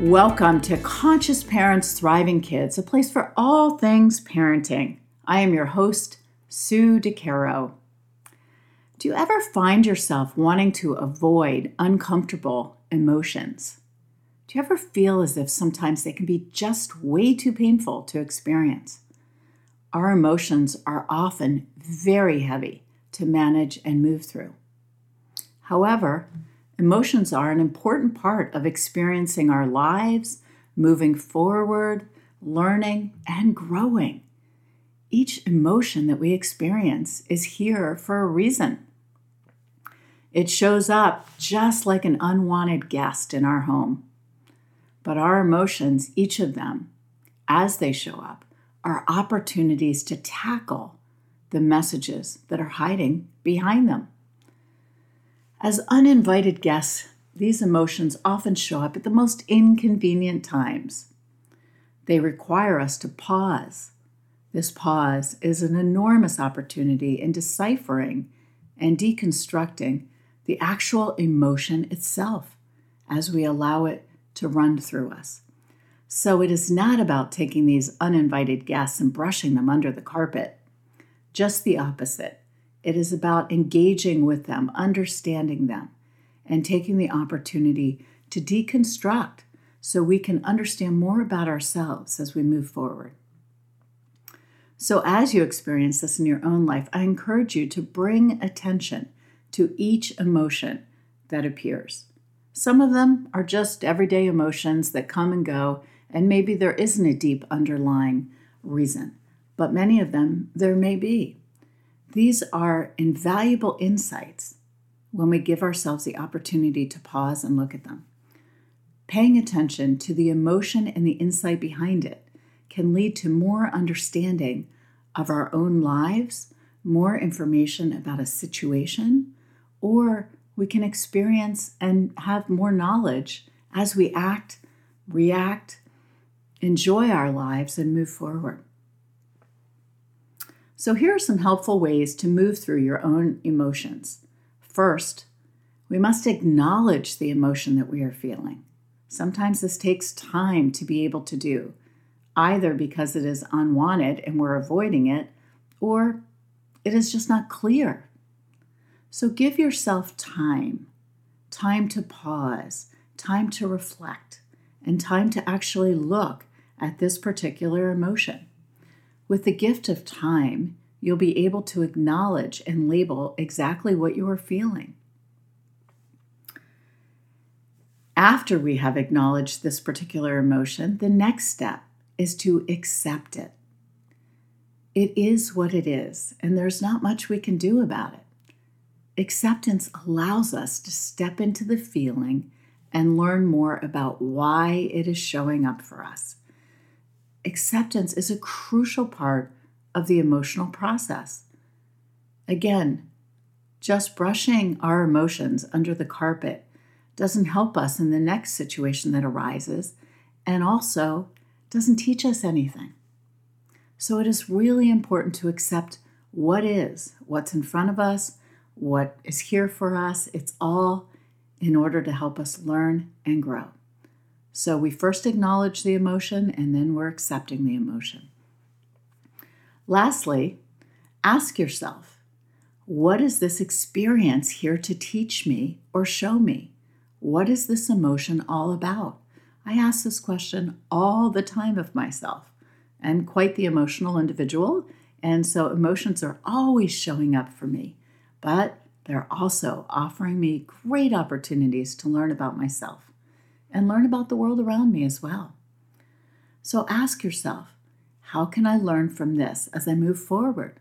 Welcome to Conscious Parents Thriving Kids, a place for all things parenting. I am your host, Sue DeCaro. Do you ever find yourself wanting to avoid uncomfortable emotions? Do you ever feel as if sometimes they can be just way too painful to experience? Our emotions are often very heavy to manage and move through. However, Emotions are an important part of experiencing our lives, moving forward, learning, and growing. Each emotion that we experience is here for a reason. It shows up just like an unwanted guest in our home. But our emotions, each of them, as they show up, are opportunities to tackle the messages that are hiding behind them. As uninvited guests, these emotions often show up at the most inconvenient times. They require us to pause. This pause is an enormous opportunity in deciphering and deconstructing the actual emotion itself as we allow it to run through us. So it is not about taking these uninvited guests and brushing them under the carpet, just the opposite. It is about engaging with them, understanding them, and taking the opportunity to deconstruct so we can understand more about ourselves as we move forward. So, as you experience this in your own life, I encourage you to bring attention to each emotion that appears. Some of them are just everyday emotions that come and go, and maybe there isn't a deep underlying reason, but many of them there may be. These are invaluable insights when we give ourselves the opportunity to pause and look at them. Paying attention to the emotion and the insight behind it can lead to more understanding of our own lives, more information about a situation, or we can experience and have more knowledge as we act, react, enjoy our lives, and move forward. So, here are some helpful ways to move through your own emotions. First, we must acknowledge the emotion that we are feeling. Sometimes this takes time to be able to do, either because it is unwanted and we're avoiding it, or it is just not clear. So give yourself time time to pause, time to reflect, and time to actually look at this particular emotion. With the gift of time, you'll be able to acknowledge and label exactly what you are feeling. After we have acknowledged this particular emotion, the next step is to accept it. It is what it is, and there's not much we can do about it. Acceptance allows us to step into the feeling and learn more about why it is showing up for us acceptance is a crucial part of the emotional process. Again, just brushing our emotions under the carpet doesn't help us in the next situation that arises and also doesn't teach us anything. So it is really important to accept what is, what's in front of us, what is here for us. It's all in order to help us learn and grow. So we first acknowledge the emotion and then we're accepting the emotion. Lastly, ask yourself what is this experience here to teach me or show me? What is this emotion all about? I ask this question all the time of myself. I'm quite the emotional individual, and so emotions are always showing up for me, but they're also offering me great opportunities to learn about myself and learn about the world around me as well. So ask yourself, how can I learn from this as I move forward?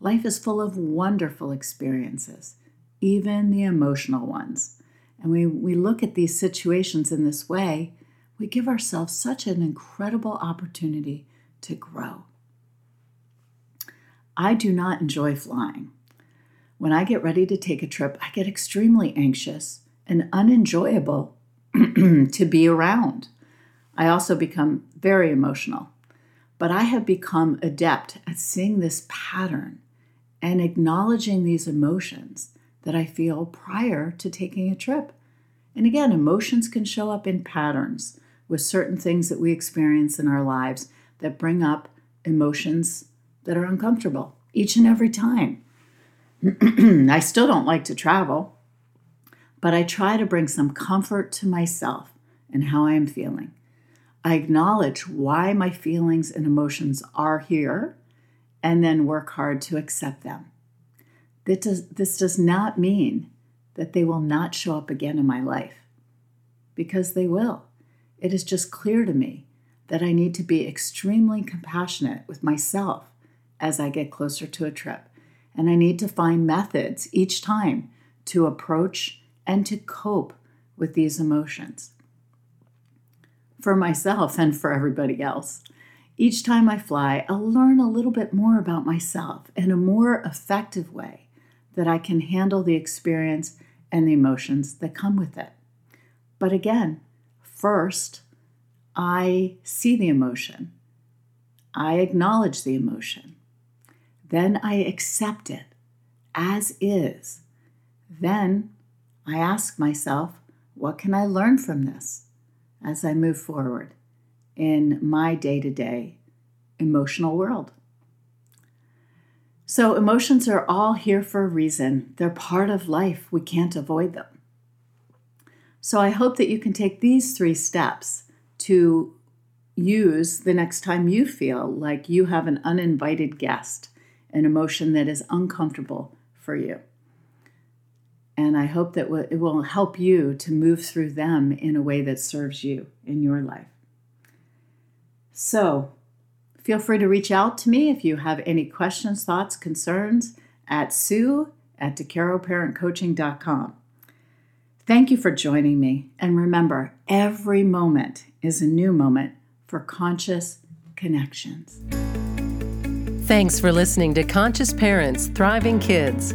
Life is full of wonderful experiences, even the emotional ones. And we, we look at these situations in this way, we give ourselves such an incredible opportunity to grow. I do not enjoy flying. When I get ready to take a trip, I get extremely anxious and unenjoyable to be around. I also become very emotional. But I have become adept at seeing this pattern and acknowledging these emotions that I feel prior to taking a trip. And again, emotions can show up in patterns with certain things that we experience in our lives that bring up emotions that are uncomfortable each and every time. I still don't like to travel, but I try to bring some comfort to myself and how I am feeling. I acknowledge why my feelings and emotions are here and then work hard to accept them. This does, this does not mean that they will not show up again in my life, because they will. It is just clear to me that I need to be extremely compassionate with myself as I get closer to a trip. And I need to find methods each time to approach and to cope with these emotions. For myself and for everybody else, each time I fly, I'll learn a little bit more about myself in a more effective way that I can handle the experience and the emotions that come with it. But again, first, I see the emotion, I acknowledge the emotion, then I accept it as is. Then I ask myself, what can I learn from this as I move forward? in my day to day emotional world. So, emotions are all here for a reason. They're part of life. We can't avoid them. So, I hope that you can take these three steps to use the next time you feel like you have an uninvited guest, an emotion that is uncomfortable for you. And I hope that it will help you to move through them in a way that serves you in your life. So feel free to reach out to me if you have any questions, thoughts, concerns at sue at DeCaroParentCoaching.com. Thank you for joining me. And remember, every moment is a new moment for conscious connections. Thanks for listening to Conscious Parents Thriving Kids.